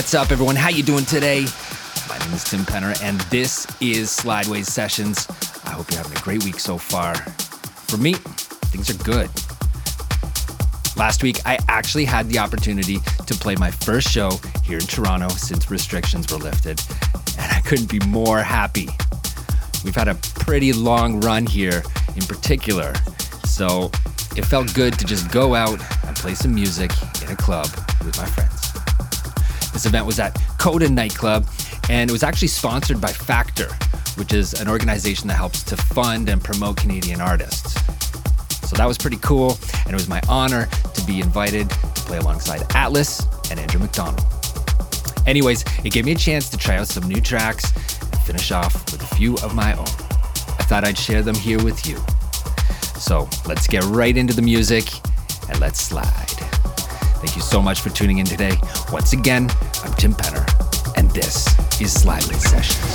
What's up, everyone? How you doing today? My name is Tim Penner, and this is Slideways Sessions. I hope you're having a great week so far. For me, things are good. Last week, I actually had the opportunity to play my first show here in Toronto since restrictions were lifted, and I couldn't be more happy. We've had a pretty long run here in particular, so it felt good to just go out and play some music in a club with my friends. This event was at Coda Nightclub, and it was actually sponsored by Factor, which is an organization that helps to fund and promote Canadian artists. So that was pretty cool, and it was my honor to be invited to play alongside Atlas and Andrew McDonald. Anyways, it gave me a chance to try out some new tracks and finish off with a few of my own. I thought I'd share them here with you. So let's get right into the music and let's slide. Thank you so much for tuning in today. Once again, Tim Penner, and this is Slideways Sessions.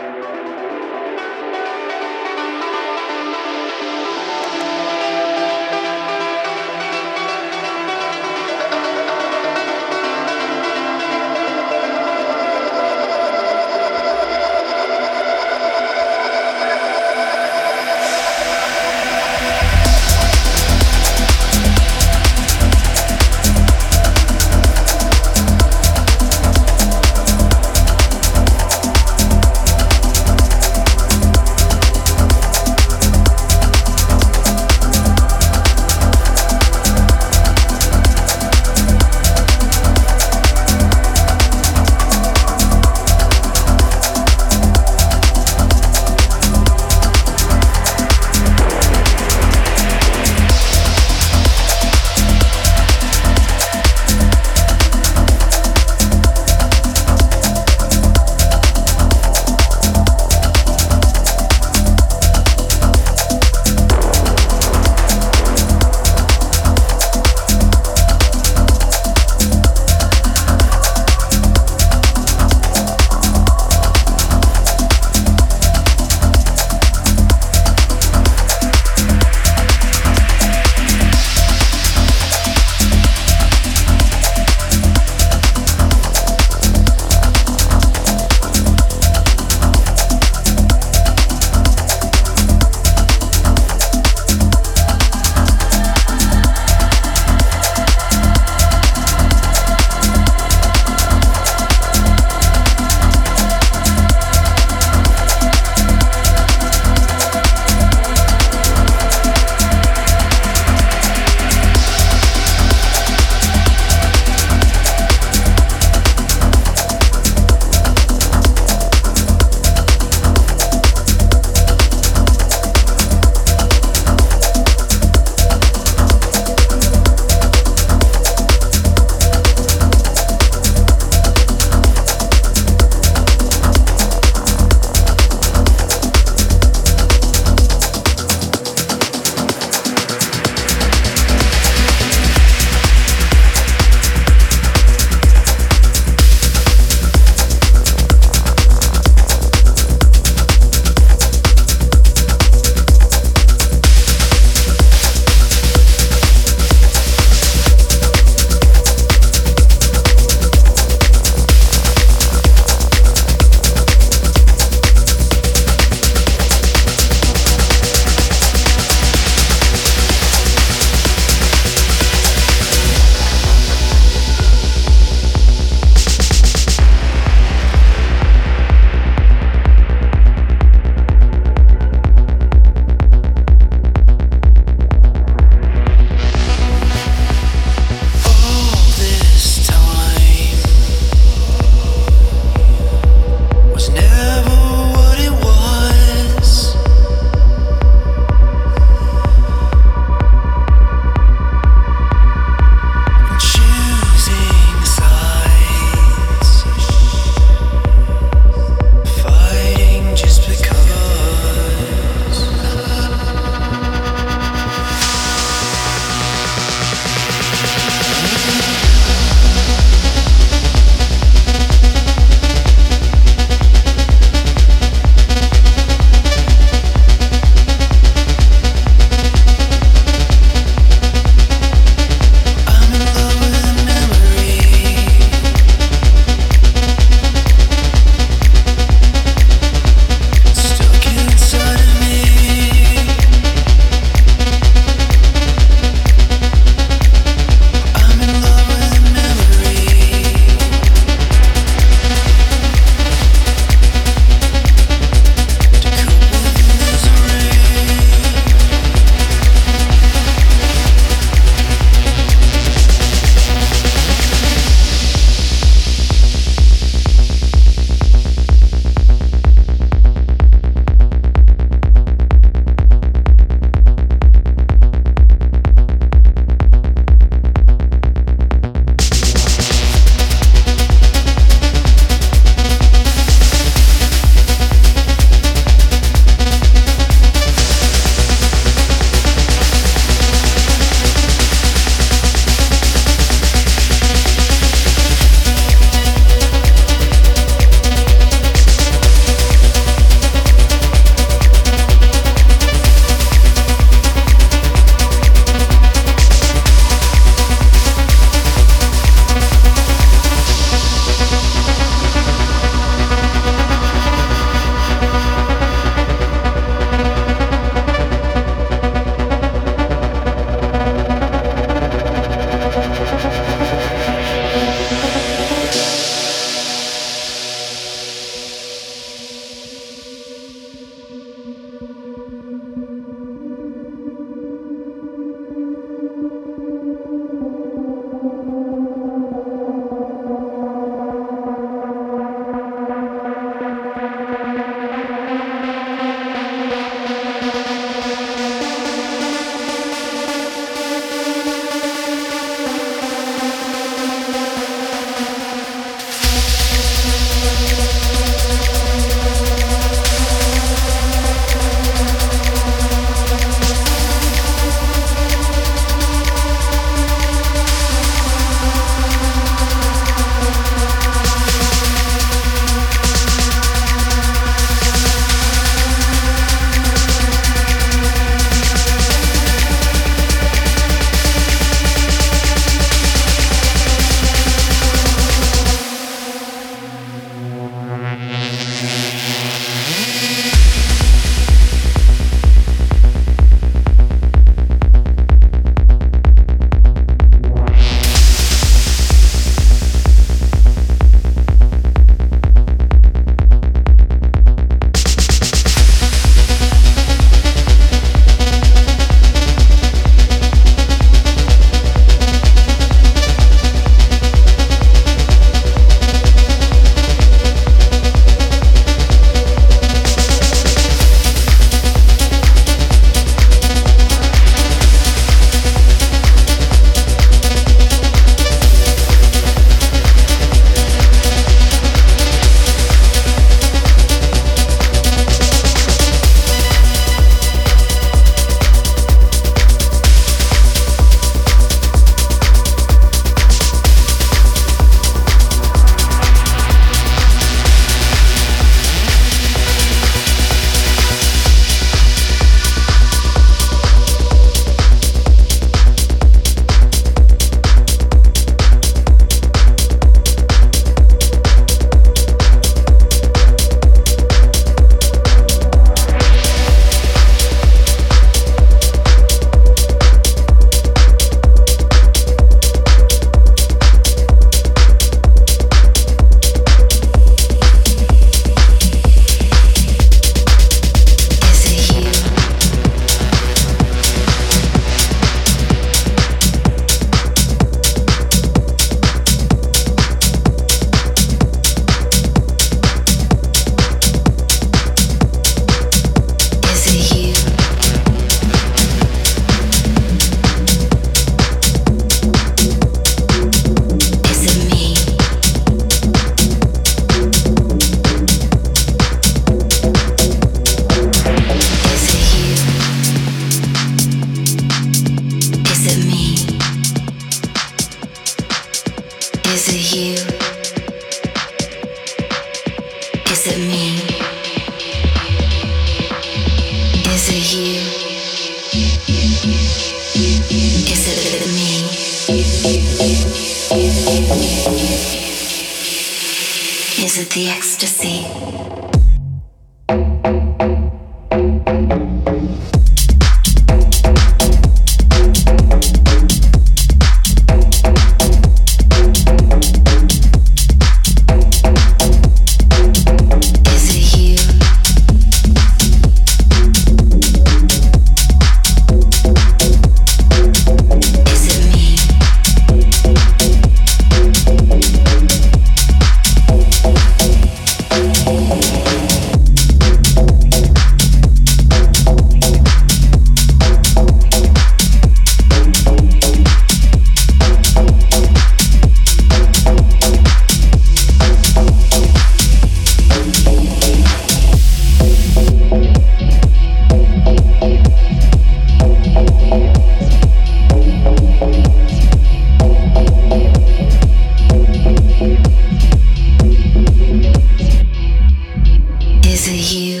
Is it you?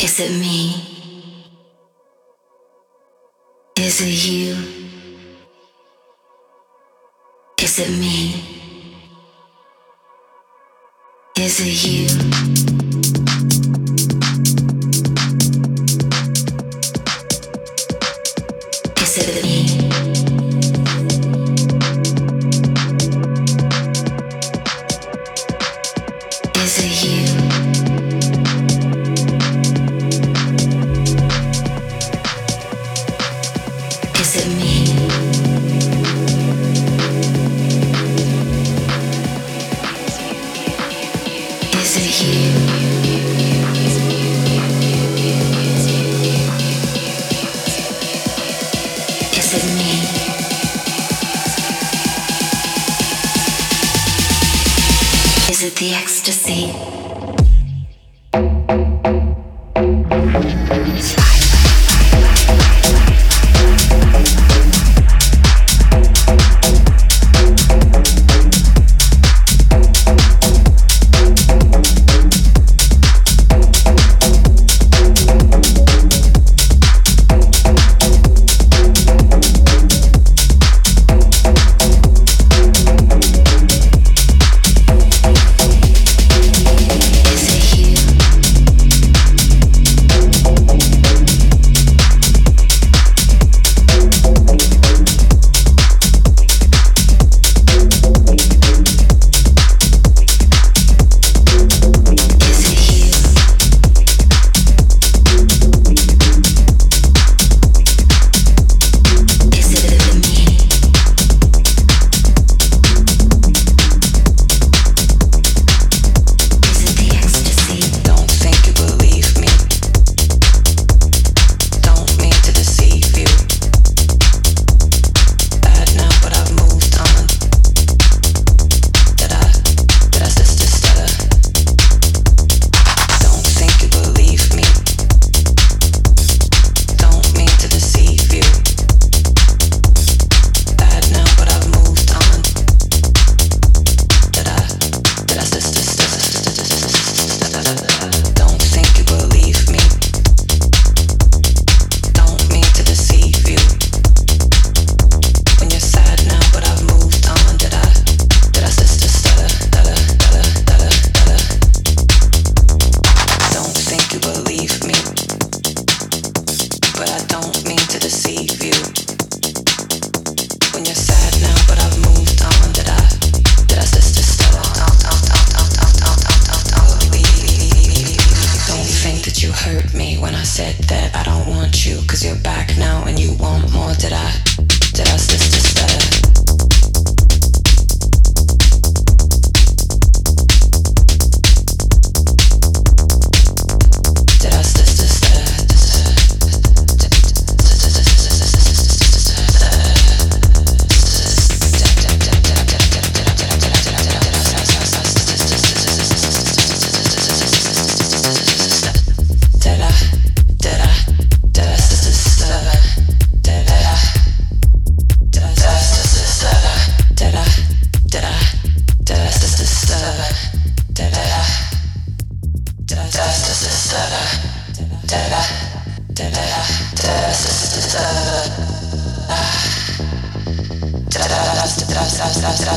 Is it me? Is it you? Is it me? Is it you?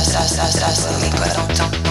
ça, ça, ça, ça, c'est les.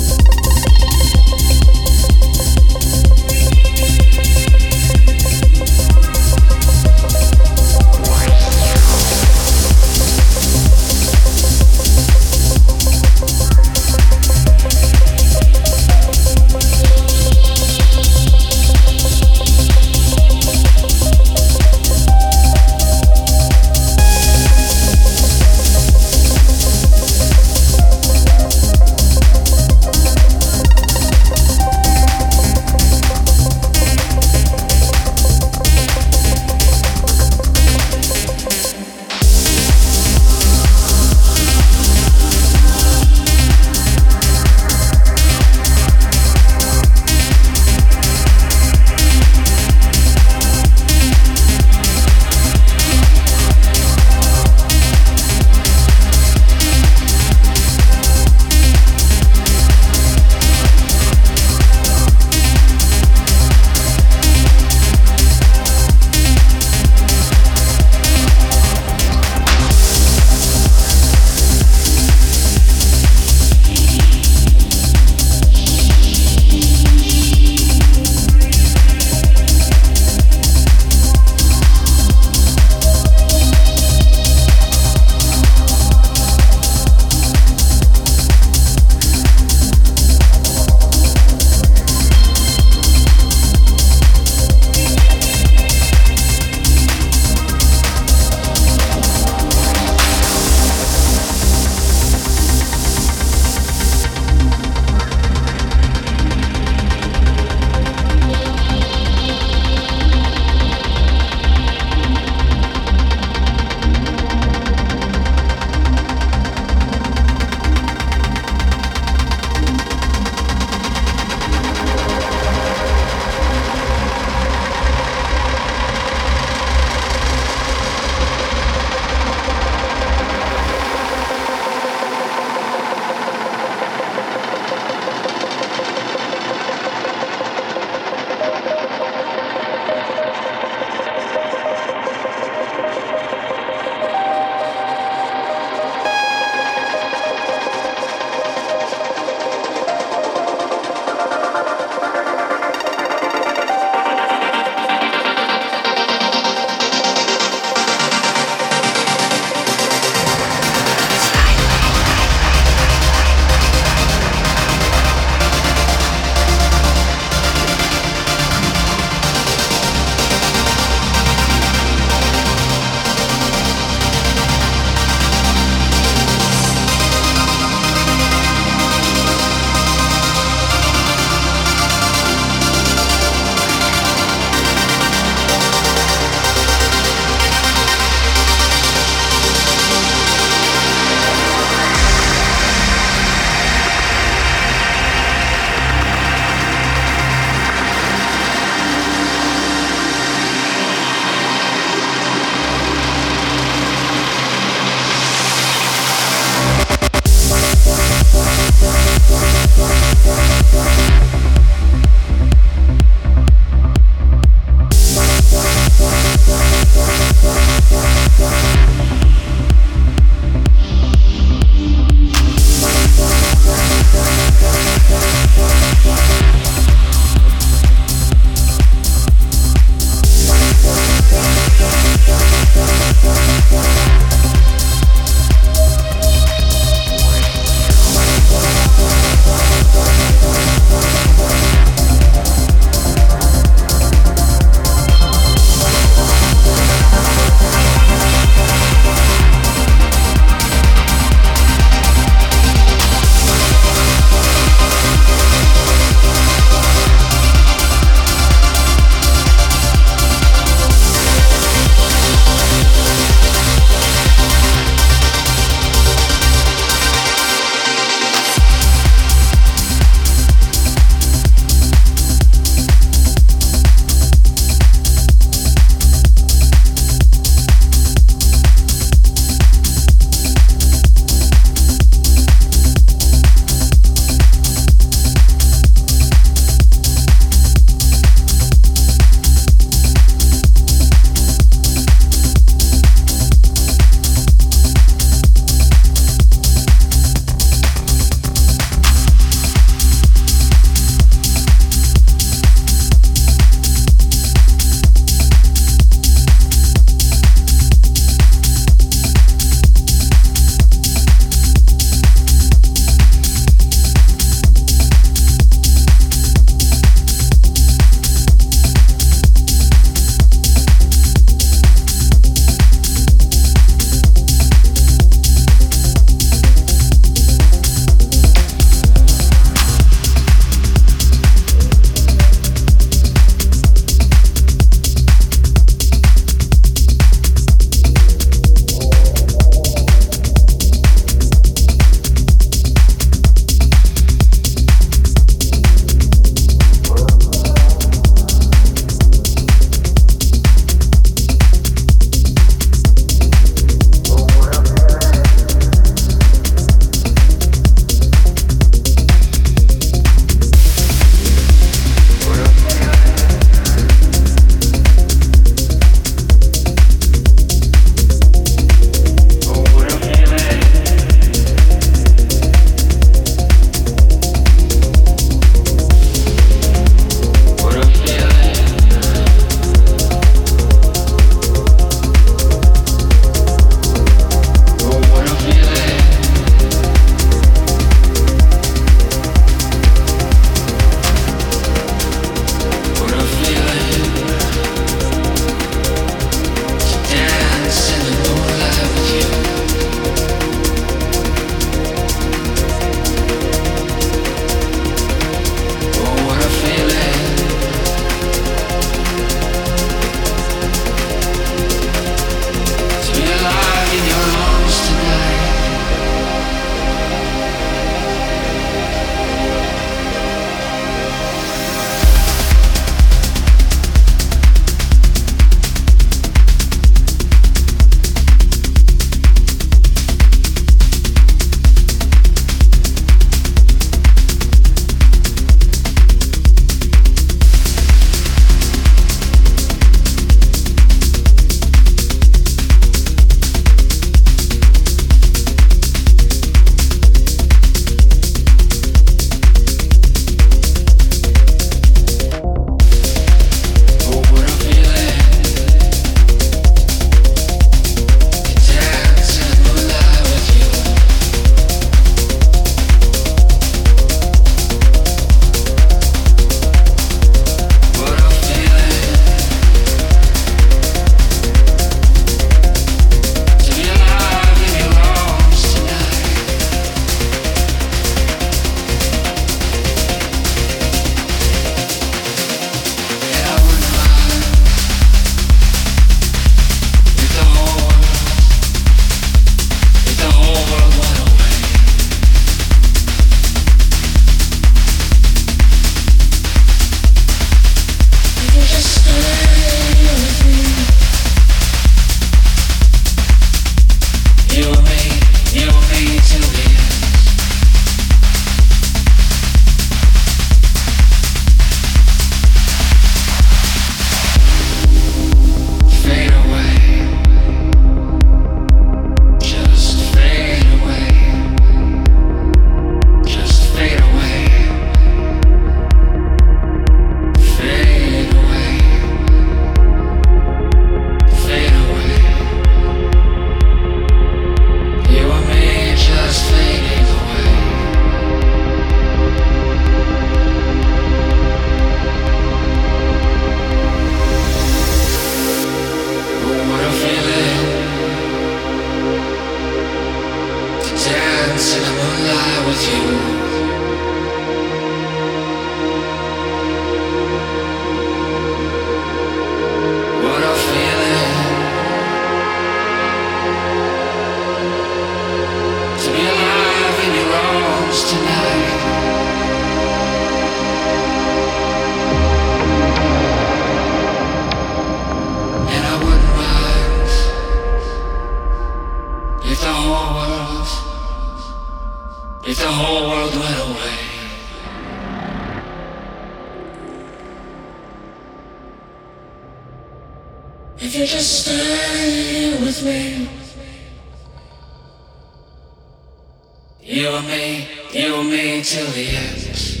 you and me, you and me till the end.